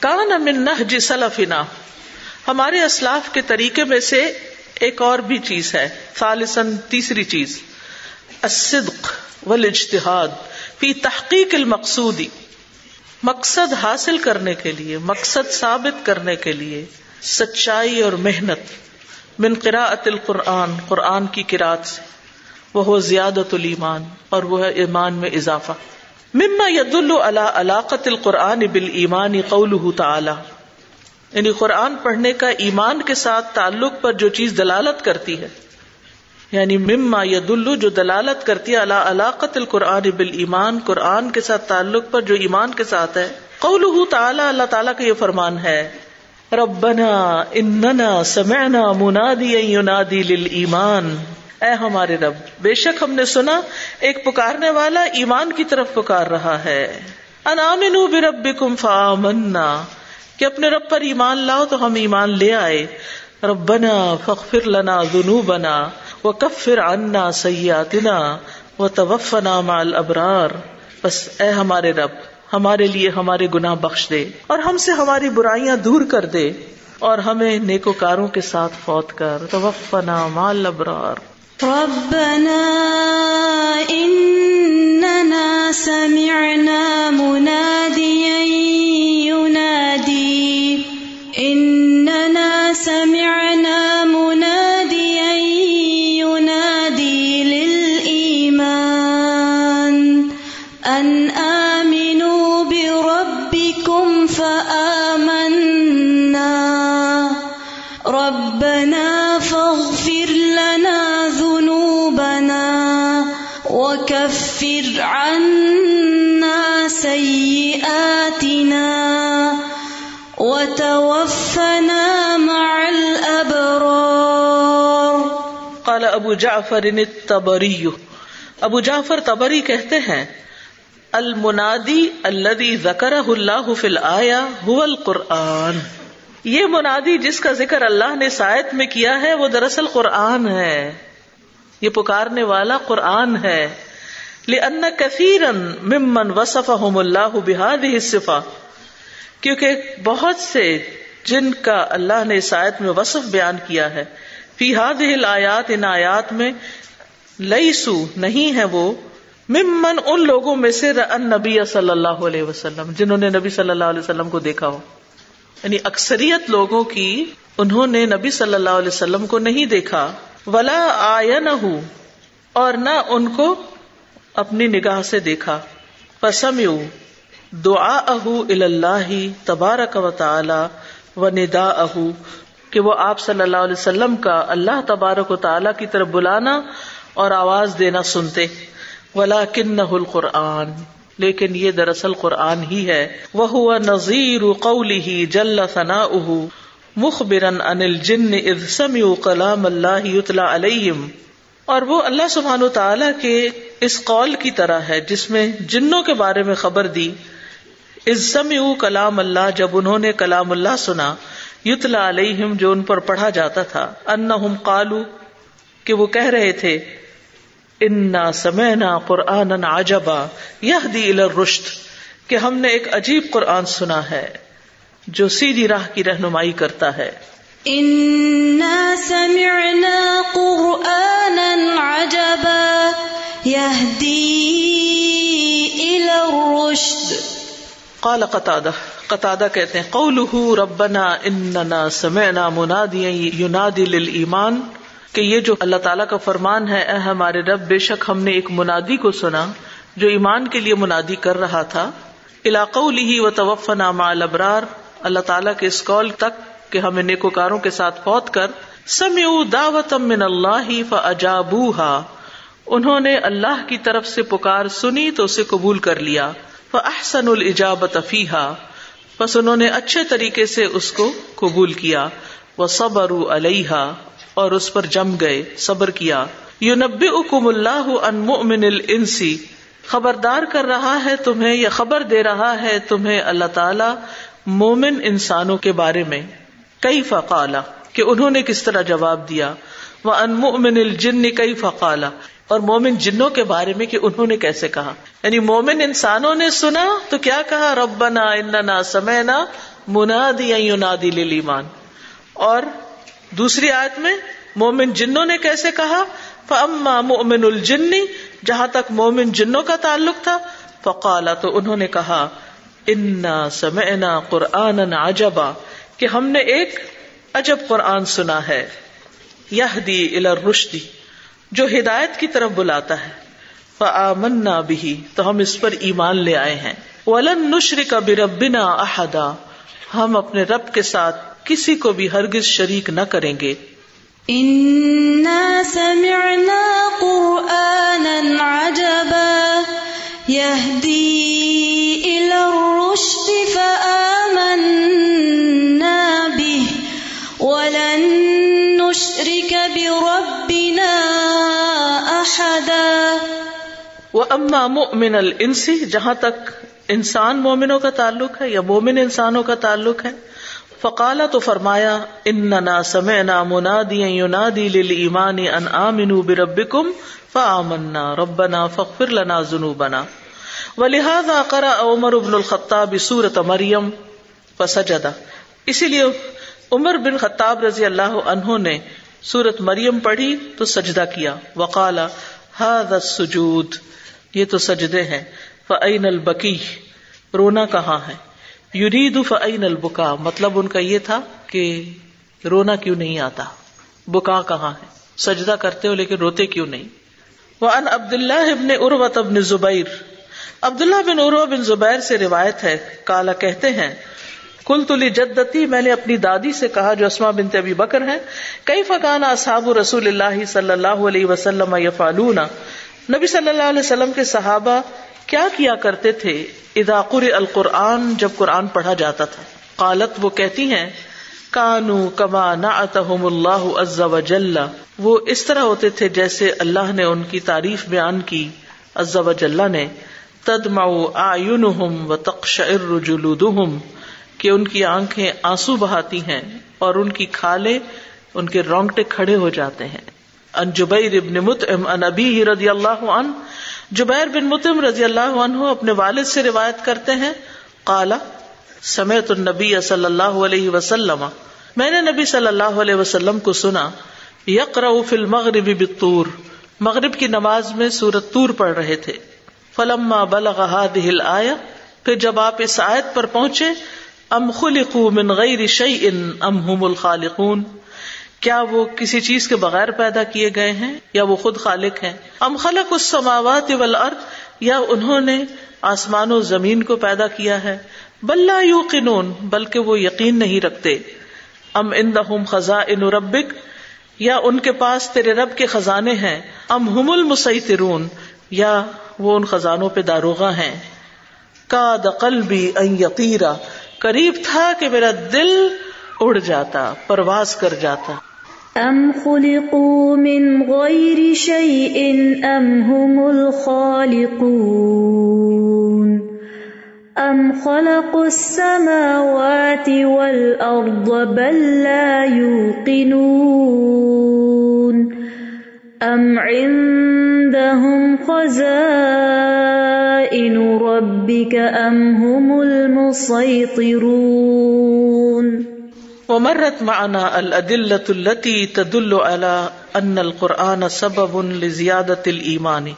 کان من نہج سلفنا۔ ہمارے اسلاف کے طریقے میں سے ایک اور بھی چیز ہے، ثالثاً تیسری چیز، الصدق والاجتہاد فی تحقیق المقصودی مقصد حاصل کرنے کے لیے، مقصد ثابت کرنے کے لیے سچائی اور محنت۔ من قراءت القرآن، قرآن کی قرآت سے۔ وہ زیادت الایمان اور وہ ہے ایمان میں اضافہ۔ مما يدل على علاقت القرآن بالایمان قوله تعالی یعنی قرآن پڑھنے کا ایمان کے ساتھ تعلق پر جو چیز دلالت کرتی ہے. یعنی مما یدلو جو دلالت کرتی ہے اللہ علاقت القرآن بال ایمان قرآن کے ساتھ تعلق پر جو ایمان کے ساتھ ہے. قول تعالی اللہ تعالیٰ کا یہ فرمان ہے. ربنا اننا سمعنا منادی ینادی للایمان اے ہمارے رب، بے شک ہم نے سنا، ایک پکارنے والا ایمان کی طرف پکار رہا ہے۔ انامنوا بربکم فآمنا۔ کہ اپنے رب پر ایمان لاؤ تو ہم ایمان لے آئے۔ ربنا فاغفر لنا ذنوبنا وہ کفر انا سیاتنا وہ توفنا مال ابرار بس اے ہمارے رب، ہمارے لیے ہمارے گناہ بخش دے اور ہم سے ہماری برائیاں دور کر دے اور ہمیں نیکوکاروں کے ساتھ فوت کر۔ توفنا مال ابرار ربنا اننا سمعنا مناديا وكفر عنا سيئاتنا وتوفنا مع الأبرار قال ابو جعفر الطبری ابو جعفر تبری کہتے ہیں المنادی الذي ذکرہ اللہ فی الآیہ هو القرآن۔ یہ منادی جس کا ذکر اللہ نے سائد میں کیا ہے، وہ دراصل قرآن ہے۔ یہ پکارنے والا قرآن ہے۔ لأن كثيرا ممن وصفهم الله بهذه الصفة. کیونکہ بہت سے جن کا اللہ نے سائد میں وصف بیان کیا ہے، فی هذه الآیات، ان آیات میں لیسو نہیں ہے وہ، ممن ان لوگوں میں سے رأن نبی صلی اللہ علیہ وسلم، جنہوں نے نبی صلی اللہ علیہ وسلم کو دیکھا ہو۔ یعنی اکثریت لوگوں کی انہوں نے نبی صلی اللہ علیہ وسلم کو نہیں دیکھا۔ ولا آیا نہ اور نہ ان کو اپنی نگاہ سے دیکھا۔ پسم دعا اہ اللہ تبارک و تعالی و ندا اہ کہ وہ آپ صلی اللہ علیہ وسلم کا اللہ تبارک و تعالی کی طرف بلانا اور آواز دینا سنتے۔ ولا کن القرآن۔ لیکن یہ دراصل قرآن ہی ہے۔ وہ نذیر قولی ہی جل ثنا مخبرن ان الجن اذ سمعوا کلام اللہ یتلا علیہم اور وہ اللہ سبحان تعالی کے اس قول کی طرح ہے، جس میں جنوں کے بارے میں خبر دی، اذ سمعوا کلام اللہ، جب انہوں نے کلام اللہ سنا یتلا علیہم جو ان پر پڑھا جاتا تھا۔ انہم قالو کہ وہ کہہ رہے تھے انا سمعنا قرآن عجبا یہدی الی الرشد، کہ ہم نے ایک عجیب قرآن سنا ہے، جو سیدھی راہ کی رہنمائی کرتا ہے۔ انا سمعنا قرآنا عجبا يهدي الى الرشد قال قتادہ قتادہ کہتے ہیں، قوله ربنا اننا سمعنا منادیا ینادی للایمان کہ یہ جو اللہ تعالیٰ کا فرمان ہے، اے ہمارے رب، بے شک ہم نے ایک منادی کو سنا، جو ایمان کے لیے منادی کر رہا تھا۔ علاقہ لی و توف نامہ البرار اللہ تعالیٰ کے اس قول تک کہ ہمیں نیکوکاروں کے ساتھ فوت کر سمیع دعوت من اللہ فاجابوها انہوں نے اللہ کی طرف سے پکار سنی تو اسے قبول کر لیا۔ فاحسن الاجابت فیها بس انہوں نے اچھے طریقے سے اس کو قبول کیا۔ وصبروا علیہا۔ اور اس پر جم گئے، صبر کیا۔ یو نبی اللہ ان مؤمن الانسی خبردار کر رہا ہے تمہیں یا خبر دے رہا ہے تمہیں اللہ تعالی مومن انسانوں کے بارے میں۔ کئی فقالا کہ انہوں نے کس طرح جواب دیا؟ وہ ان مؤمن الجن کئی فقالا اور مومن جنوں کے بارے میں کہ انہوں نے کیسے کہا۔ یعنی مومن انسانوں نے سنا تو کیا کہا؟ ربنا اننا سمعنا منادی ینادی للایمان اور دوسری آیت میں مومن جنوں نے کیسے کہا؟ فاما مؤمن الجنی جہاں تک مومن جنوں کا تعلق تھا فقالا تو انہوں نے کہا انا سمعنا قرآن عجبا۔ کہ ہم نے ایک عجب قرآن سنا ہے، یہدی الی الرشدی جو ہدایت کی طرف بلاتا ہے۔ فآمنا به تو ہم اس پر ایمان لے آئے ہیں۔ ولن نشرک بربنا احدا، ہم اپنے رب کے ساتھ کسی کو بھی ہرگز شریک نہ کریں گے۔ إنا سمعنا قرآنا عجبا يهدي إلى الرشد نشرك بربنا أحدا. وہ مؤمن الانسی جہاں تک انسان مومنوں کا تعلق ہے یا مومن انسانوں کا تعلق ہے فقالا تو فرمایا، اننا سمعنا منادیا ینادی للایمان ان آمنوا بربکم فآمنا. ربنا فاغفر لنا ذنوبنا. ولہذا قرأ عمر بن الخطاب سورة مریم، فسجد. اسی لیے عمر بن خطاب رضی اللہ عنہ نے سورت مریم پڑھی تو سجدہ کیا۔ وقالا هذا السجود یہ تو سجدے ہیں۔ فعین البکی رونا کہاں ہے؟ یرید فعین البکا مطلب ان کا یہ تھا کہ رونا کیوں نہیں آتا؟ بکا کہاں ہے؟ سجدہ کرتے ہو لیکن روتے کیوں نہیں؟ وہ ان عبد اللہ ابن اروت ابن زبیر عبداللہ بن ارو بن زبیر سے روایت ہے۔ کالا کہتے ہیں کل تلی جدتی میں نے اپنی دادی سے کہا جو اسما بنت ابی بکر ہے کئی فکانا اصحاب رسول اللہ صلی اللہ علیہ وسلم یفعلون؟ نبی صلی اللہ علیہ وسلم کے صحابہ کیا کیا کرتے تھے؟ اداقر القرآن، جب قرآن پڑھا جاتا تھا۔ قالت، وہ کہتی ہیں، کانو کما نعتهم اللہ عز وجل وہ اس طرح ہوتے تھے جیسے اللہ نے ان کی تعریف بیان کی۔ عز وجل نے تدمع اعینہم وتقشعر جلودہم کہ ان کی آنکھیں آنسو بہاتی ہیں اور ان کی کھالیں ان کے رونگٹے کھڑے ہو جاتے ہیں۔ ان جبیر ابن مطعم ان ابی رضی اللہ عنہ، جبیر بن مطعم رضی اللہ عنہ اپنے والد سے روایت کرتے ہیں قالا سمیت النبی صلی اللہ علیہ وسلم، میں نے نبی صلی اللہ علیہ وسلم کو سنا، یقرأ فی المغرب بالطور، مغرب کی نماز میں سورت طور پڑھ رہے تھے۔ فلما بلغ هذه الآیہ، پھر جب آپ اس آیت پر پہنچے ام خلقوا من غیر شیء ام هم الخالقون؟ کیا وہ کسی چیز کے بغیر پیدا کیے گئے ہیں یا وہ خود خالق ہیں؟ ام خلق السماوات والارض، یا انہوں نے آسمان و زمین کو پیدا کیا ہے؟ بلا یو قنون بلکہ وہ یقین نہیں رکھتے۔ ام ان خزائن ربک، یا ان کے پاس تیرے رب کے خزانے ہیں۔ ام ہم المسیطرون، یا وہ ان خزانوں پہ داروغہ ہیں۔ کا دقل بھی یقیرا قریب تھا کہ میرا دل اڑ جاتا، پرواز کر جاتا۔ ام خلقوا من غیر شیء ام هم الخالقون؟ ام خلقوا السماوات والارض بل لا يوقنون ام عندهم خزائن ربك ام هم المسيطرون ومرت معنا الادلة التي تدل على ان القرآن سبب لزیادت الایمان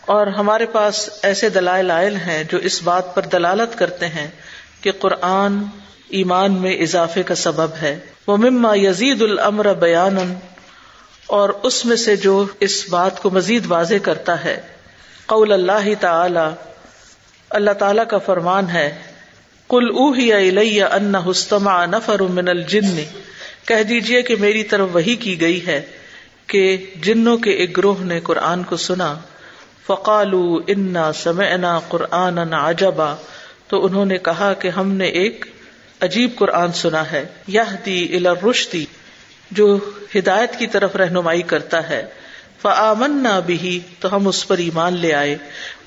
اور ہمارے پاس ایسے دلائل آئل ہیں جو اس بات پر دلالت کرتے ہیں کہ قرآن ایمان میں اضافے کا سبب ہے. وہ مما یزید الامر بیان اور اس میں سے جو اس بات کو مزید واضح کرتا ہے. قول اللہ تعالی اللہ تعالی کا فرمان ہے کل اوہی الیہ ان استمع نفر من الجن۔ کہہ دیجیے کہ میری طرف وہی کی گئی ہے کہ جنوں کے ایک گروہ نے قرآن کو سنا۔ فقالو انا سمعنا قرآن عجبا۔ تو انہوں نے کہا کہ ہم نے ایک عجیب قرآن سنا ہے، یہدی الی الرشدی جو ہدایت کی طرف رہنمائی کرتا ہے۔ فآمنا بھی تو ہم اس پر ایمان لے آئے۔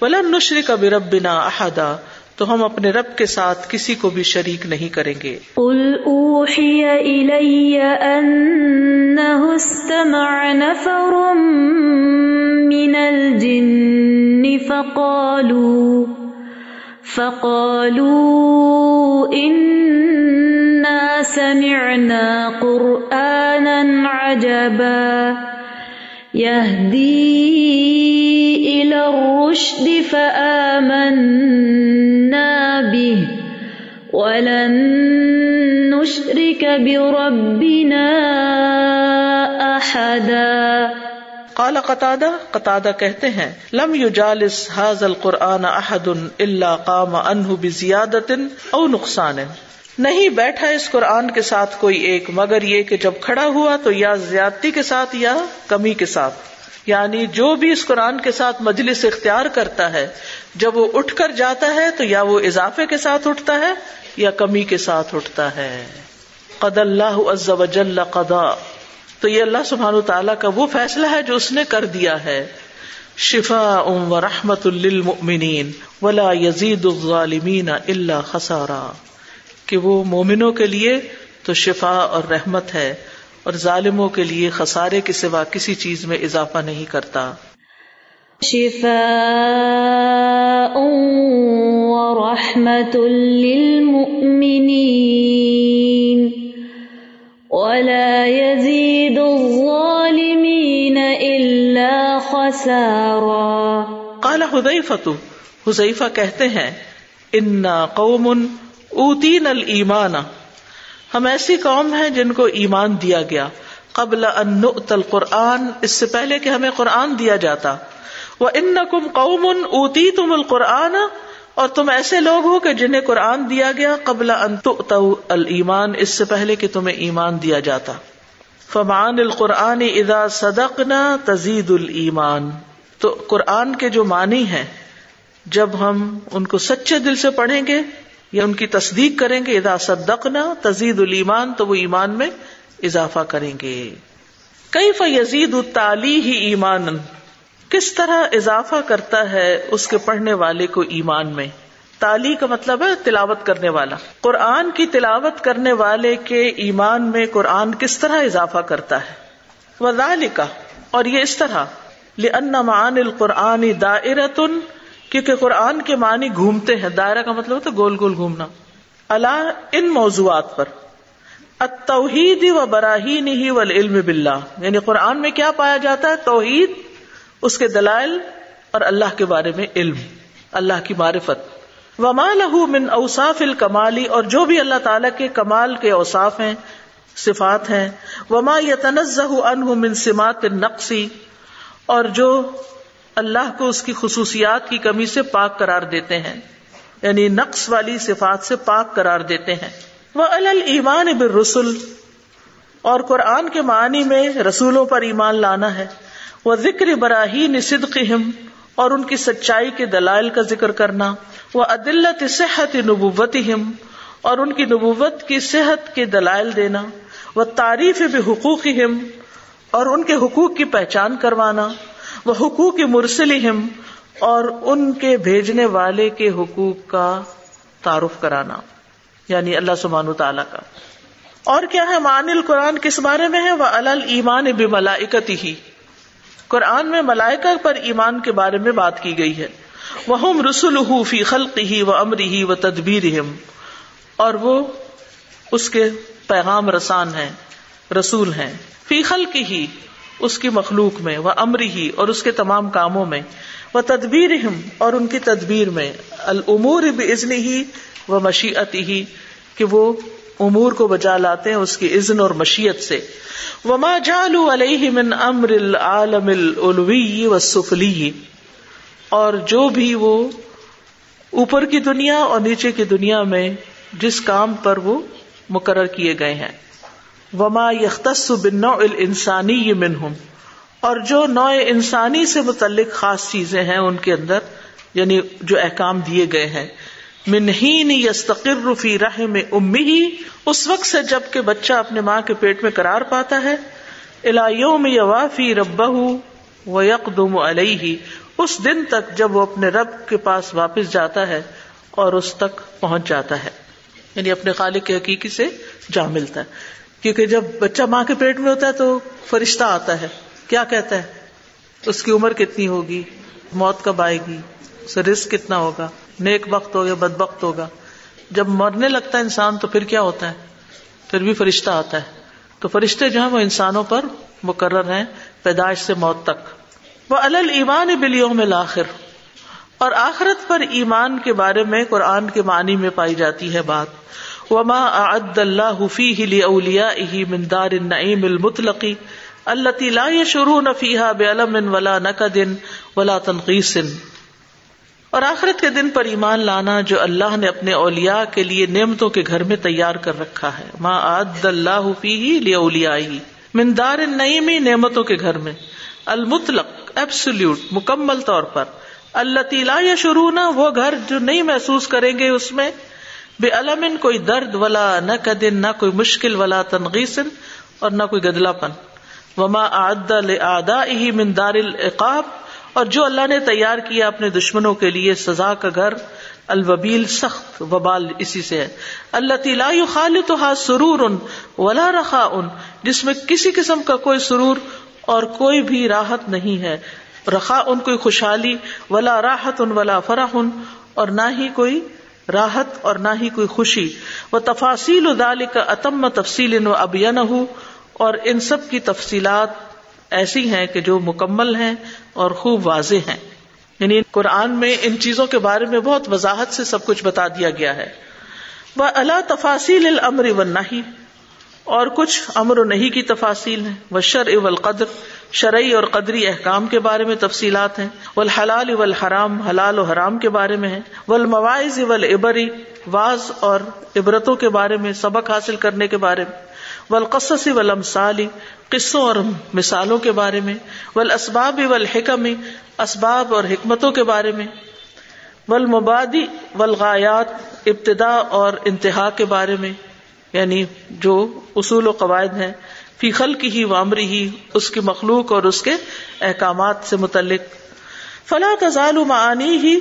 ولن نشرک بربنا احدا تو ہم اپنے رب کے ساتھ کسی کو بھی شریک نہیں کریں گے۔ قل اوحی الی انہ استمع نفر من الجن فقالوا فقالوا ان سمعنا قرآنا عجبا۔ يهدي إلى الرشد فآمنا به. ولن نشرك بربنا أحدا. قال قطادہ قطادہ کہتے ہیں، لم یجالس هذا القرآن احد الا قام عنه بزیادت او نقصان نہیں بیٹھا اس قرآن کے ساتھ کوئی ایک، مگر یہ کہ جب کھڑا ہوا تو یا زیادتی کے ساتھ یا کمی کے ساتھ۔ یعنی جو بھی اس قرآن کے ساتھ مجلس اختیار کرتا ہے، جب وہ اٹھ کر جاتا ہے تو یا وہ اضافے کے ساتھ اٹھتا ہے یا کمی کے ساتھ اٹھتا ہے۔ قد اللہ عز و جل قدا تو یہ اللہ سبحان تعالیٰ کا وہ فیصلہ ہے جو اس نے کر دیا ہے۔ شفا ام و رحمت للمؤمنین، ولا یزید الظالمین اللہ خسارا۔ کہ وہ مومنوں کے لیے تو شفا اور رحمت ہے اور ظالموں کے لیے خسارے کے سوا کسی چیز میں اضافہ نہیں کرتا۔ شفاء ورحمة للمؤمنين ولا يزيد الظالمين إلا خسارا۔ قال کہتے ہیں انا قوم اوتین الایمان۔ ہم ایسی قوم ہیں جن کو ایمان دیا گیا۔ قبل ان القرآن، اس سے پہلے کہ ہمیں قرآن دیا جاتا۔ وہ ان کم قوم اوتی تم القرآن۔ اور تم ایسے لوگ ہو کہ جنہیں قرآن دیا گیا قبل ان المان اس سے پہلے کہ تمہیں ایمان دیا جاتا۔ فمان القرآن ادا صدقنا تزید المان تو قرآن کے جو معنی ہیں، جب ہم ان کو سچے دل سے پڑھیں گے یا ان کی تصدیق کریں گے ادا صدقنا تزید المان تو وہ ایمان میں اضافہ کریں گے۔ کئی فیزید التالی ہی ایمان کس طرح اضافہ کرتا ہے اس کے پڑھنے والے کو ایمان میں؟ تالی کا مطلب ہے تلاوت کرنے والا۔ قرآن کی تلاوت کرنے والے کے ایمان میں قرآن کس طرح اضافہ کرتا ہے؟ وزال کا اور یہ اس طرح۔ لن مان القرآن دائرتن کیونکہ قرآن کے معنی گھومتے ہیں، دائرہ کا مطلب ہوتا ہے گول گول گھومنا۔ اللہ ان موضوعات پر۔ توحید و براہین ہی و علم بلّہ یعنی قرآن میں کیا پایا جاتا ہے؟ توحید، اس کے دلائل اور اللہ کے بارے میں علم، اللہ کی معرفت۔ وما لہو من اوصاف الکمالی اور جو بھی اللہ تعالیٰ کے کمال کے اوصاف ہیں، صفات ہیں۔ وما یتنزہ عنہ من سمات النقصی اور جو اللہ کو اس کی خصوصیات کی کمی سے پاک قرار دیتے ہیں۔ یعنی نقص والی صفات سے پاک قرار دیتے ہیں۔ وہ المان بالرسل اور قرآن کے معنی میں رسولوں پر ایمان لانا ہے۔ وہ ذکر براہین صدقہم اور ان کی سچائی کے دلائل کا ذکر کرنا۔ وہ عدلت صحت نبوت اور ان کی نبوت کی صحت کے دلائل دینا۔ وہ تعریف بے حقوق اور ان کے حقوق کی پہچان کروانا۔ وہ حقوق مرسل اور ان کے بھیجنے والے کے حقوق کا تعارف کرانا یعنی اللہ سبحان تعالی کا۔ اور کیا ہے مان القرآن کس بارے میں ہے؟ وہ المان بے ملائکتی ہی قرآن میں ملائکہ پر ایمان کے بارے میں بات کی گئی ہے۔ وہ رسول فی خلق ہی و امر ہی و تدبیر اور وہ اس کے پیغام رسان ہیں، رسول ہیں۔ فی خلق ہی اس کی مخلوق میں وہ امر ہی، اور اس کے تمام کاموں میں وہ تدبیر اور ان کی تدبیر میں العمور بزن ہی و مشیت ہی کہ وہ امور کو بچا لاتے ہیں اس کی عزن اور مشیت سے۔ وما جالو علیہ من امر العالم العلوی و سفلی اور جو بھی وہ اوپر کی دنیا اور نیچے کی دنیا میں جس کام پر وہ مقرر کیے گئے ہیں۔ وما یختص بنوع الانسانی منہم اور جو نوع انسانی سے متعلق خاص چیزیں ہیں ان کے اندر یعنی جو احکام دیے گئے ہیں۔ منہین یستقر فی رحم امی ہی اس وقت سے جبکہ بچہ اپنے ماں کے پیٹ میں قرار پاتا ہے۔ الایوں میں یوافی ربہ و یکدم علیہ اس دن تک جب وہ اپنے رب کے پاس واپس جاتا ہے اور اس تک پہنچ جاتا ہے۔ یعنی اپنے خالق کے حقیقی سے جا ملتا ہے۔ کیونکہ جب بچہ ماں کے پیٹ میں ہوتا ہے تو فرشتہ آتا ہے۔ کیا کہتا ہے؟ اس کی عمر کتنی ہوگی؟ موت کب آئے گی؟ اسے رسک کتنا ہوگا؟ نیک وقت ہوگا بد وقت ہوگا؟ جب مرنے لگتا ہے انسان تو پھر کیا ہوتا ہے؟ پھر بھی فرشتہ آتا ہے۔ تو فرشتے جو ہیں وہ انسانوں پر مقرر ہیں پیدائش سے موت تک۔ وہ الل ایمان بلیوم الآخر۔ اور آخرت پر ایمان کے بارے میں قرآن کے معنی میں پائی جاتی ہے بات۔ وما اعد اللہ فیہ لاولیائہ من دار النعیم المطلقی التي لا يشعرون فيها بعلم ولا نقد ولا تنقیس اور آخرت کے دن پر ایمان لانا جو اللہ نے اپنے اولیاء کے لیے نعمتوں کے گھر میں تیار کر رکھا ہے۔ ما عد اللہ فیہ لاولیائہ من دار النعیم نعمتوں کے گھر میں۔ المطلق ایبسولوٹ مکمل طور پر۔ اللہ تیلا یا شروع وہ گھر جو نہیں محسوس کریں گے اس میں۔ بے علم کوئی درد ولا نہ کدن، نہ کوئی مشکل ولا تنغیسن اور نہ کوئی گدلا پن وما آدا ہی من دار العقاب، اور جو اللہ نے تیار کیا اپنے دشمنوں کے لیے سزا کا گھر، الوبیل سخت، وبال اسی سے ہے۔ اللہ تلا خال تو ہا سرور ان ولا رخا ان جس میں کسی قسم کا کوئی سرور اور کوئی بھی راحت نہیں ہے۔ رخا ان کوئی خوشحالی، ولا راحت ان ولا فرح ان اور نہ ہی کوئی راحت اور نہ ہی کوئی خوشی۔ وہ تفاصیل ادال کا اتم تفصیل و ابین ہو اور ان سب کی تفصیلات ایسی ہیں کہ جو مکمل ہیں اور خوب واضح ہیں۔ یعنی قرآن میں ان چیزوں کے بارے میں بہت وضاحت سے سب کچھ بتا دیا گیا ہے۔ وہ اللہ تفاصیل الامر و اور کچھ امر و نہیں کی تفاصیل ہیں۔ وہ شر اول شرعی اور قدری احکام کے بارے میں تفصیلات ہیں۔ والحلال والحرام، حلال و حرام کے بارے میں ہے والمواعظ والعبری واز اور عبرتوں کے بارے میں، سبق حاصل کرنے کے بارے میں۔ والقصص والامثال قصوں اور مثالوں کے بارے میں۔ والاسباب والحکم، اسباب اور حکمتوں کے بارے میں۔ والمبادی والغایات، ابتدا اور انتہا کے بارے میں۔ یعنی جو اصول و قواعد ہیں، فی خل کی ہی وامری ہی، اس کی مخلوق اور اس کے احکامات سے متعلق۔ فلاں تزال معانی ہی،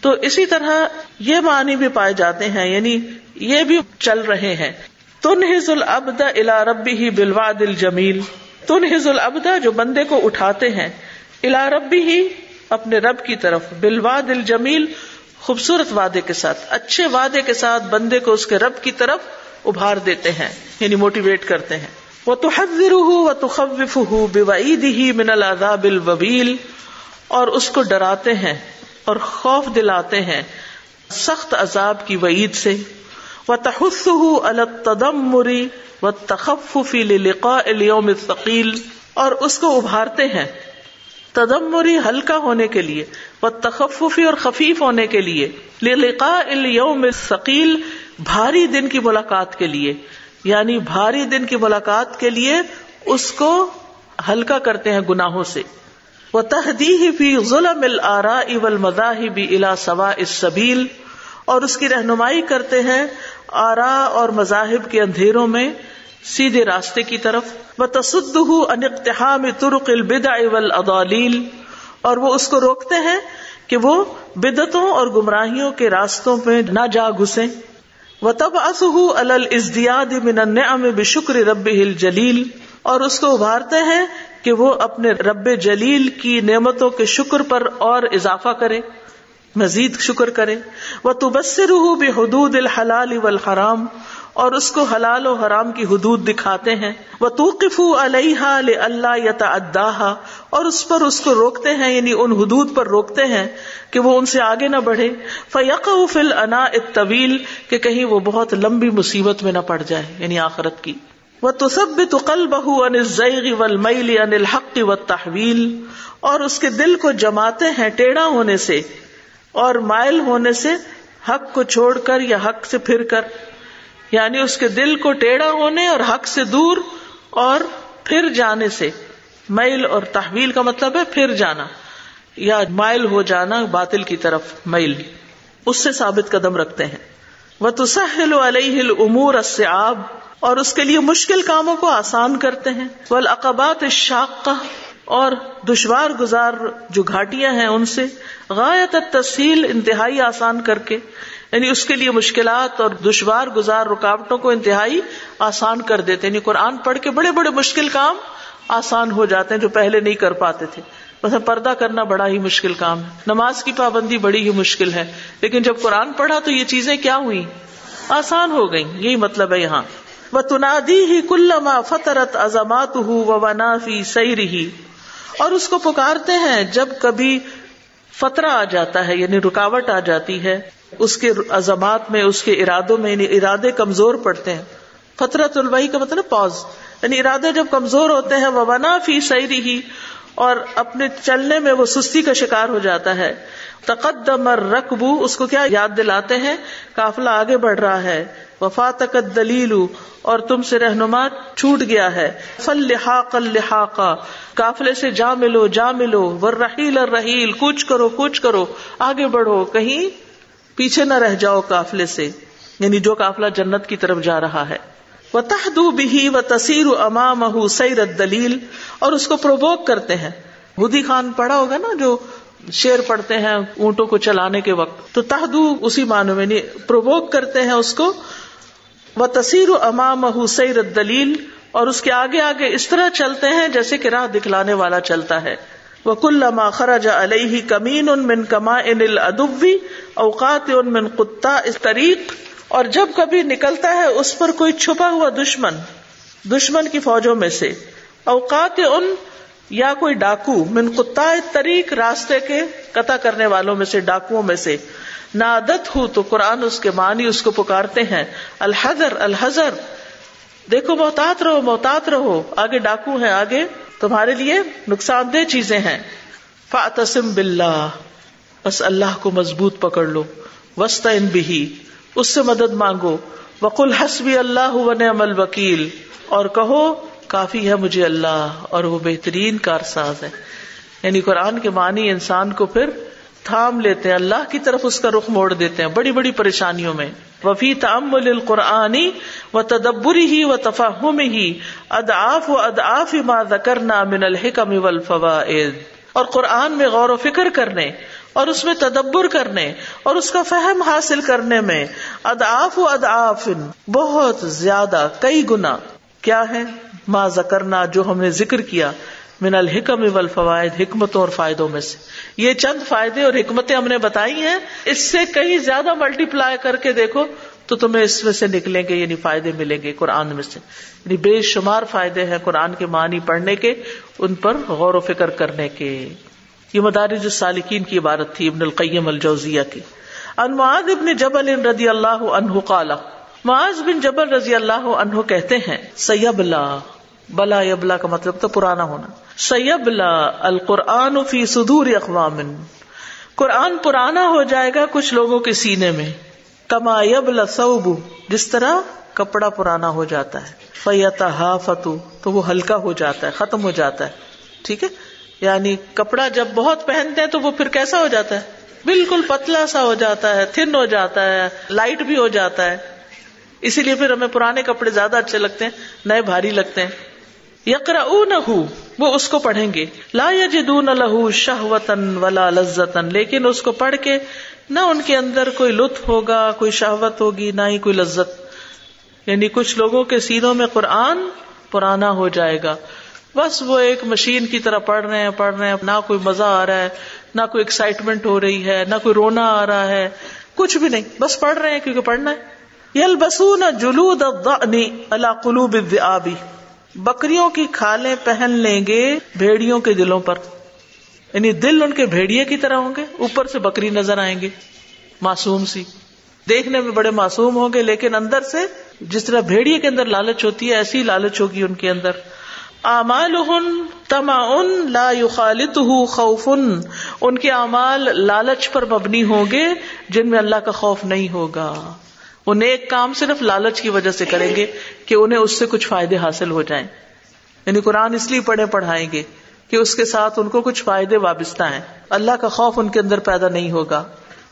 تو اسی طرح یہ معنی بھی پائے جاتے ہیں یعنی یہ بھی چل رہے ہیں۔ تن ہز العبد الا ربی ہی بلوا دل جمیل تن ہز العبد جو بندے کو اٹھاتے ہیں الا ربی ہی اپنے رب کی طرف بلوا دل جمیل خوبصورت وعدے کے ساتھ، اچھے وعدے کے ساتھ بندے کو اس کے رب کی طرف ابھار دیتے ہیں یعنی موٹیویٹ کرتے ہیں۔ وہ تو حضر ہوں تو خف ہوں بے ہی من العذاب الوبیل اور اس کو ڈراتے ہیں اور خوف دلاتے ہیں سخت عذاب کی وعید سے۔ وہ تحس التدم مری و تخفی لقاء اليوم الثقیل اور اس کو ابھارتے ہیں تدمری ہلکا ہونے کے لیے وہ تخفی اور خفیف ہونے کے لیے۔ لقاء اليوم الثقیل بھاری دن کی ملاقات کے لیے یعنی بھاری دن کی ملاقات کے لیے اس کو ہلکا کرتے ہیں گناہوں سے۔ وہ تحدی فی ظلم الرا اول مذاہب الا سوا سبیل اور اس کی رہنمائی کرتے ہیں آرا اور مذاہب کے اندھیروں میں سیدھے راستے کی طرف۔ وہ تصد انتہام ترک البدا اول ادالیل اور وہ اس کو روکتے ہیں کہ وہ بدتوں اور گمراہیوں کے راستوں پہ نہ جا گھسے تب تب الزدیاد من النعم بشکر رب جلیل اور اس کو ابھارتے ہیں کہ وہ اپنے رب جلیل کی نعمتوں کے شکر پر اور اضافہ کرے، مزید شکر کرے۔ وہ تبصر بے حدود الحلال والحرام اور اس کو حلال و حرام کی حدود دکھاتے ہیں۔ وہ توقف علیہ اللہ یا اور اس پر اس کو روکتے ہیں یعنی ان حدود پر روکتے ہیں کہ وہ ان سے آگے نہ بڑھے۔ فیق فل انا طویل کہ کہیں وہ بہت لمبی مصیبت میں نہ پڑ جائے یعنی آخرت کی۔ وہ تو سب تقل بہ ان ضعی ول ان الحق و تحویل اور اس کے دل کو جماتے ہیں ٹیڑھا ہونے سے، اور مائل ہونے سے حق کو چھوڑ کر یا حق سے پھر کر۔ یعنی اس کے دل کو ٹیڑھا ہونے اور حق سے دور اور پھر جانے سے۔ میل اور تحویل کا مطلب ہے پھر جانا یا مائل ہو جانا باطل کی طرف۔ میل۔ اس سے ثابت قدم رکھتے ہیں۔ وہ تو سہل علیہ امور اساب اور اس کے لیے مشکل کاموں کو آسان کرتے ہیں۔ وہ العقبات شاق اور دشوار گزار جو گھاٹیاں ہیں ان سے۔ غایت تفصیل انتہائی آسان کر کے۔ یعنی اس کے لیے مشکلات اور دشوار گزار رکاوٹوں کو انتہائی آسان کر دیتے یعنی قرآن پڑھ کے بڑے بڑے مشکل کام آسان ہو جاتے ہیں جو پہلے نہیں کر پاتے تھے۔ بس پردہ کرنا بڑا ہی مشکل کام ہے۔ نماز کی پابندی بڑی ہی مشکل ہے۔ لیکن جب قرآن پڑھا تو یہ چیزیں کیا ہوئی آسان ہو گئی یہی مطلب ہے یہاں۔ وہ تنادی ہی کلما فطرت ازمات ہو ونافی اور اس کو پکارتے ہیں جب کبھی فترہ آ جاتا ہے یعنی رکاوٹ آ جاتی ہے۔ اس کے عزمات میں، اس کے ارادوں میں یعنی ارادے کمزور پڑتے ہیں۔ فطرت الوحی کا مطلب پاز۔ یعنی ارادے جب کمزور ہوتے ہیں وہ ونا فی سی رہی اور اپنے چلنے میں وہ سستی کا شکار ہو جاتا ہے۔ تقدم رقبو اس کو کیا یاد دلاتے ہیں؟ کافلا آگے بڑھ رہا ہے۔ وفا تقت دلیل اور تم سے رہنما چھوٹ گیا ہے۔ فل لحاق الحاقہ کافلے سے جا ملو جا ملو۔ ور رحیل رحیل کچھ کرو کچھ کرو، آگے بڑھو۔ کہیں پیچھے نہ رہ جاؤ کافلے سے یعنی جو کافلا جنت کی طرف جا رہا ہے۔ وہ تحدو بھی و تصیر امام سیر دلیل اور اس کو پرووک کرتے ہیں۔ ہدی خان پڑھا ہوگا نا جو شیر پڑھتے ہیں اونٹوں کو چلانے کے وقت۔ تو تحدو اسی معنی میں یعنی پرووک کرتے ہیں اس کو۔ وہ تصیر امام سیر دلیل اور اس کے آگے آگے اس طرح چلتے ہیں جیسے کہ راہ دکھلانے والا چلتا ہے۔ وہ کل خرج علیہ کمین ان من کما ان ادبی اوقات ان من کتا اس طریق اور جب کبھی نکلتا ہے اس پر کوئی چھپا ہوا دشمن دشمن کی فوجوں میں سے، اوقات ان یا کوئی ڈاکو من کتا طریق راستے کے قطع کرنے والوں میں سے، ڈاکوؤں میں سے۔ نادت ہوں تو قرآن اس کے معنی اس کو پکارتے ہیں۔ الحضر الحضر دیکھو، محتاط رہو محتاط رہو۔ آگے ڈاکو ہیں، آگے تمہارے لیے نقصان دہ چیزیں ہیں۔ فاتسم باللہ، بس اللہ کو مضبوط پکڑ لو۔ وسط ان بھی اس سے مدد مانگو۔ وقل حسبی اللہ عمل وکیل اور کہو، کافی ہے مجھے اللہ اور وہ بہترین کارساز ہے یعنی قرآن کے معنی انسان کو پھر تھام لیتے ہیں، اللہ کی طرف اس کا رخ موڑ دیتے ہیں، بڑی بڑی پریشانیوں میں۔ وفی تعمل القرآنی و تدبری ہی و تفاہم ہی ادآف و ادآف ما ذکرنا من الحکم والفوائد۔ اور قرآن میں غور و فکر کرنے، اور اس میں تدبر کرنے، اور اس کا فہم حاصل کرنے میں ادآف و ادآف بہت زیادہ کئی گنا۔ کیا ہے؟ ما ذکرنا، جو ہم نے ذکر کیا۔ من الحکم والفوائد، حکمتوں اور فائدوں میں سے۔ یہ چند فائدے اور حکمتیں ہم نے بتائی ہیں۔ اس سے کہیں زیادہ ملٹی پلائی کر کے دیکھو تو تمہیں اس میں سے نکلیں گے یعنی فائدے ملیں گے قرآن میں سے۔ یعنی بے شمار فائدے ہیں قرآن کے معنی پڑھنے کے، ان پر غور و فکر کرنے کے۔ یہ مدارج السالکین کی عبارت تھی، ابن القیم الجوزیہ کی۔ انماد ابن جبل رضی اللہ عنہ قال، معاذ بن جبل رضی اللہ عنہ کہتے ہیں سیب اللہ بلا یبلا کا مطلب تو پرانا ہونا۔ سیب لا القرآن فی صدور اقوام قرآن پرانا ہو جائے گا کچھ لوگوں کے سینے میں۔ کما یب لوب جس طرح کپڑا پرانا ہو جاتا ہے۔ فیتا ہا فتو تو وہ ہلکا ہو جاتا ہے، ختم ہو جاتا ہے۔ ٹھیک ہے؟ یعنی کپڑا جب بہت پہنتے ہیں تو وہ پھر کیسا ہو جاتا ہے؟ بالکل پتلا سا ہو جاتا ہے، تھن ہو جاتا ہے، لائٹ بھی ہو جاتا ہے۔ اسی لیے پھر ہمیں پرانے کپڑے زیادہ اچھے لگتے ہیں، نئے بھاری لگتے ہیں۔ یقرا نہ وہ اس کو پڑھیں گے۔ لا یجدون لہو شہوتن ولا لذتن لیکن اس کو پڑھ کے نہ ان کے اندر کوئی لطف ہوگا، کوئی شہوت ہوگی، نہ ہی کوئی لذت۔ یعنی کچھ لوگوں کے سینوں میں قرآن پرانا ہو جائے گا۔ بس وہ ایک مشین کی طرح پڑھ رہے ہیں، پڑھ رہے ہیں، نہ کوئی مزہ آ رہا ہے، نہ کوئی ایکسائٹمنٹ ہو رہی ہے، نہ کوئی رونا آ رہا ہے۔ کچھ بھی نہیں، بس پڑھ رہے ہیں کیونکہ پڑھنا ہے۔ یل بسون جلود اللہ قلوب آبی بکریوں کی کھالیں پہن لیں گے بھیڑیوں کے دلوں پر۔ یعنی دل ان کے بھیڑیے کی طرح ہوں گے، اوپر سے بکری نظر آئیں گے، معصوم سی۔ دیکھنے میں بڑے معصوم ہوں گے، لیکن اندر سے جس طرح بھیڑیے کے اندر لالچ ہوتی ہے، ایسی لالچ ہوگی ان کے اندر۔ امال تما ان لا خالت خوف ان کے امال لالچ پر مبنی ہوں گے، جن میں اللہ کا خوف نہیں ہوگا۔ وہ نیک کام صرف لالچ کی وجہ سے کریں گے کہ انہیں اس سے کچھ فائدے حاصل ہو جائیں۔ یعنی قرآن اس لیے پڑھے پڑھائیں گے کہ اس کے ساتھ ان کو کچھ فائدے وابستہ ہیں۔ اللہ کا خوف ان کے اندر پیدا نہیں ہوگا۔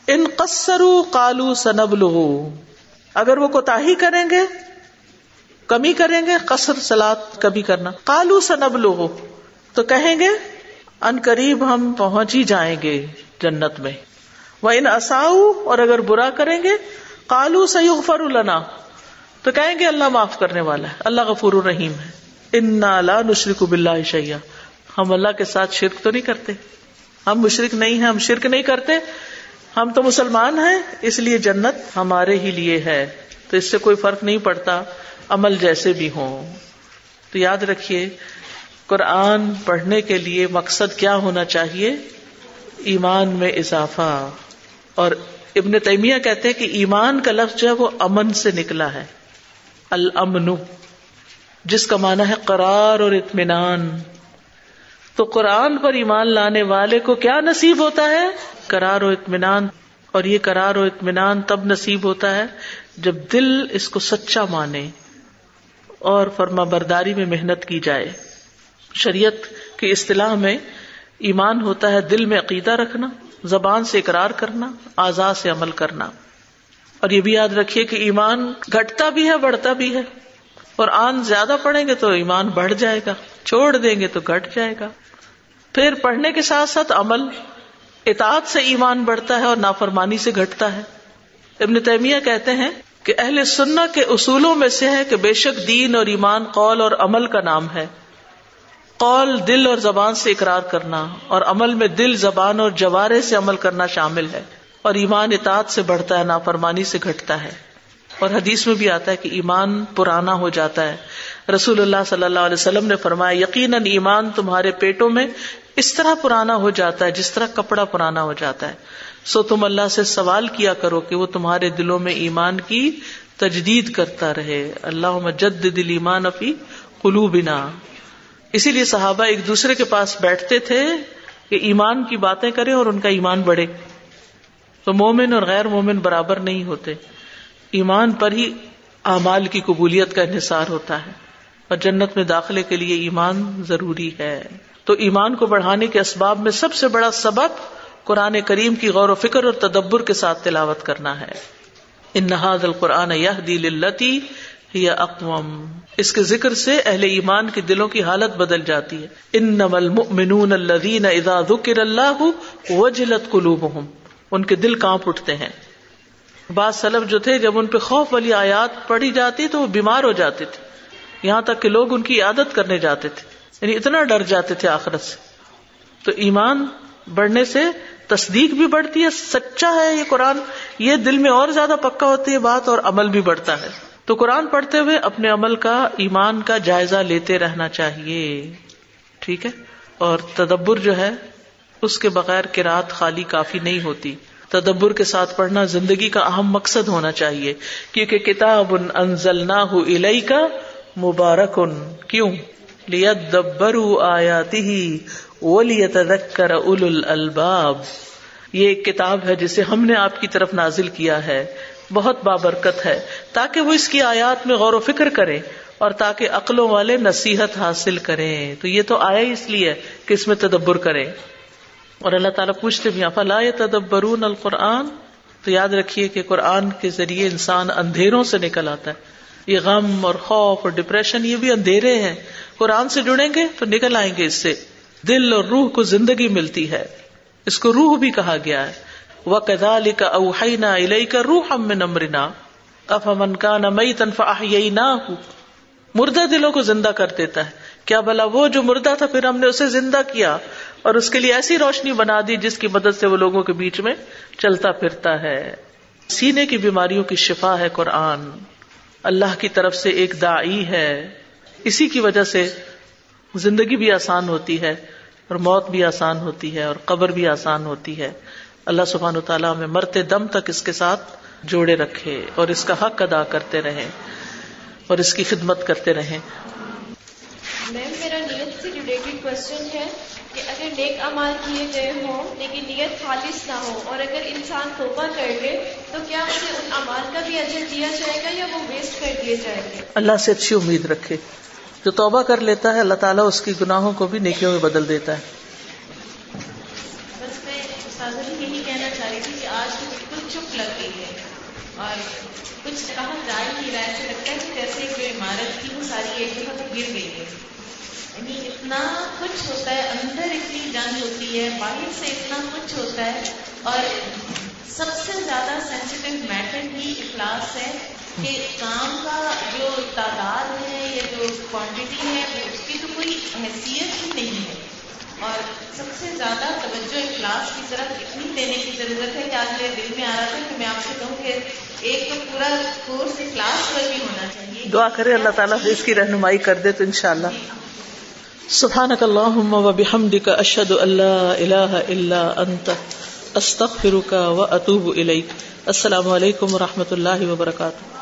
ان قصرو کالو سنب اگر وہ کوتا کریں گے، کمی کریں گے، قصر سلاد کبھی کرنا۔ کالو سنب لو تو کہیں گے، ان قریب ہم پہنچ ہی جائیں گے جنت میں۔ وہ ان اصاؤ اور اگر برا کریں گے کالو سیغفر النا تو کہیں گے اللہ معاف کرنے والا ہے۔ اللہ غفور الرحیم ہے۔ ان نشرک بلّہ شیا ہم اللہ کے ساتھ شرک تو نہیں کرتے۔ ہم مشرق نہیں ہیں، ہم شرک نہیں کرتے۔ ہم تو مسلمان ہیں، اس لیے جنت ہمارے ہی لیے ہے۔ تو اس سے کوئی فرق نہیں پڑتا، عمل جیسے بھی ہوں۔ تو یاد رکھیے، قرآن پڑھنے کے لیے مقصد کیا ہونا چاہیے؟ ایمان میں اضافہ۔ اور ابن تیمیہ کہتے ہیں کہ ایمان کا لفظ جو ہے وہ امن سے نکلا ہے۔ المن جس کا معنی ہے قرار اور اطمینان۔ تو قرآن پر ایمان لانے والے کو کیا نصیب ہوتا ہے؟ کرار و اطمینان۔ اور یہ کرار و اطمینان تب نصیب ہوتا ہے جب دل اس کو سچا مانے اور فرما برداری میں محنت کی جائے۔ شریعت کی اصطلاح میں ایمان ہوتا ہے دل میں عقیدہ رکھنا۔ زبان سے اقرار کرنا آزاد سے عمل کرنا۔ اور یہ بھی یاد رکھیے کہ ایمان گھٹتا بھی ہے، بڑھتا بھی ہے۔ اور آن زیادہ پڑھیں گے تو ایمان بڑھ جائے گا، چھوڑ دیں گے تو گھٹ جائے گا۔ پھر پڑھنے کے ساتھ ساتھ عمل، اطاعت سے ایمان بڑھتا ہے اور نافرمانی سے گھٹتا ہے۔ ابن تیمیہ کہتے ہیں کہ اہل سننا کے اصولوں میں سے ہے کہ بے شک دین اور ایمان قول اور عمل کا نام ہے۔ قول دل اور زبان سے اقرار کرنا اور عمل میں دل، زبان اور جوارے سے عمل کرنا شامل ہے اور ایمان اطاعت سے بڑھتا ہے، نافرمانی سے گھٹتا ہے۔ اور حدیث میں بھی آتا ہے کہ ایمان پرانا ہو جاتا ہے۔ رسول اللہ صلی اللہ علیہ وسلم نے فرمایا، یقیناً ایمان تمہارے پیٹوں میں اس طرح پرانا ہو جاتا ہے جس طرح کپڑا پرانا ہو جاتا ہے۔ سو تم اللہ سے سوال کیا کرو کہ وہ تمہارے دلوں میں ایمان کی تجدید کرتا رہے۔ اللہ مجد دل ایمان افی کلو بنا اسی لیے صحابہ ایک دوسرے کے پاس بیٹھتے تھے کہ ایمان کی باتیں کریں اور ان کا ایمان بڑھے۔ تو مومن اور غیر مومن برابر نہیں ہوتے۔ ایمان پر ہی اعمال کی قبولیت کا انحصار ہوتا ہے۔ اور جنت میں داخلے کے لیے ایمان ضروری ہے۔ تو ایمان کو بڑھانے کے اسباب میں سب سے بڑا سبق قرآن کریم کی غور و فکر اور تدبر کے ساتھ تلاوت کرنا ہے۔ ان نہاد القرآن یہ دل یا اقوام اس کے ذکر سے اہل ایمان کے دلوں کی حالت بدل جاتی ہے۔ ان نمل منون الدین ذکر اللہ وجلت قلوبہم۔ ان کے دل کانپ اٹھتے ہیں۔ بعض سلف جو تھے، جب ان پہ خوف والی آیات پڑھی جاتی تو وہ بیمار ہو جاتے تھے۔ یہاں تک کہ لوگ ان کی عادت کرنے جاتے تھے۔ یعنی اتنا ڈر جاتے تھے آخرت سے۔ تو ایمان بڑھنے سے تصدیق بھی بڑھتی ہے، سچا ہے یہ قرآن۔ یہ دل میں اور زیادہ پکا ہوتی ہے بات اور عمل بھی بڑھتا ہے۔ تو قرآن پڑھتے ہوئے اپنے عمل کا، ایمان کا جائزہ لیتے رہنا چاہیے۔ ٹھیک ہے؟ اور تدبر جو ہے، اس کے بغیر کراط خالی کافی نہیں ہوتی۔ تدبر کے ساتھ پڑھنا زندگی کا اہم مقصد ہونا چاہیے۔ کیونکہ کتاب ان انزل نہ کا مبارک ان کیوں الباب یہ ایک کتاب ہے جسے ہم نے آپ کی طرف نازل کیا ہے۔ بہت بابرکت ہے تاکہ وہ اس کی آیات میں غور و فکر کرے اور تاکہ عقلوں والے نصیحت حاصل کریں تو یہ تو آیا ہی اس لیے کہ اس میں تدبر کرے۔ اور اللہ تعالیٰ پوچھتے بھی فلا تدبرون القرآن؟ تو یاد رکھیے کہ قرآن کے ذریعے انسان اندھیروں سے نکل آتا ہے۔ یہ غم اور خوف اور ڈپریشن یہ بھی اندھیرے ہیں۔ قرآن سے جڑیں گے تو نکل آئیں گے اس سے۔ دل اور روح کو زندگی ملتی ہے۔ اس کو روح بھی کہا گیا ہے۔ وہ کدا کا اوہائی نہ الئی کا روح ہم نمرنا اف امن کا نہ مئی تنفا نہ مردہ دلوں کو زندہ کر دیتا ہے۔ کیا بلا وہ جو مردہ تھا پھر ہم نے اسے زندہ کیا اور اس کے لیے ایسی روشنی بنا دی جس کی مدد سے وہ لوگوں کے بیچ میں چلتا پھرتا ہے۔ سینے کی بیماریوں کی شفا ہے قرآن۔ اللہ کی طرف سے ایک دائی ہے۔ اسی کی وجہ سے زندگی بھی آسان ہوتی ہے اور موت بھی آسان ہوتی ہے اور قبر بھی آسان ہوتی ہے۔ اللہ سبحان تعالیٰ میں مرتے دم تک اس کے ساتھ جوڑے رکھے اور اس کا حق ادا کرتے رہے اور اس کی خدمت کرتے رہے میم میرا نیت سے ریلیٹڈ کوشچن ہے کہ اگر نیک امال کیے گئے ہوں لیکن نیت خالص نہ ہو اور اگر انسان توبہ کر لے تو کیا اسے ان امال کا بھی اجر دیا جائے گا یا وہ ویسٹ کر دیے جائیں گے؟ اللہ سے اچھی امید رکھے۔ جو توبہ کر لیتا ہے اللہ تعالیٰ اس کی گناہوں کو بھی نیکیوں میں بدل دیتا ہے بس میں یہی کہنا چاہ رہی تھی کہ آج تو بالکل چپ لگ گئی ہے اور کچھ کہا جا ہی نہیں رہا ایسے لگتا ہے کہ جیسے جو عمارت تھی وہ ساری ایک جگہ تو گر گئی ہے۔ یعنی اتنا کچھ ہوتا ہے، اندر اتنی جنگ ہوتی ہے، باہر سے اتنا کچھ ہوتا ہے۔ اور سب سے زیادہ سینسیٹیو میٹر ہی اخلاص ہے کہ کام کا جو تعداد ہے یا جو کوانٹٹی ہے اس کی تو کوئی حیثیت ہی نہیں ہے۔ اور سب سے زیادہ توجہ اخلاص کی طرف اتنی دینے کی ضرورت ہے کہ آج میرے دل میں آ رہا تھا کہ میں آپ سے کہوں کہ ایک تو پورا کورس اخلاص پر بھی ہونا چاہیے۔ دعا کرے اللہ تعالیٰ اس کی رہنمائی کر دے تو انشاءاللہ۔ سبحانك اللهم وبحمدك اشهد ان لا اله الا انت استغفرك واتوب اليك السلام علیکم ورحمۃ اللہ وبرکاتہ۔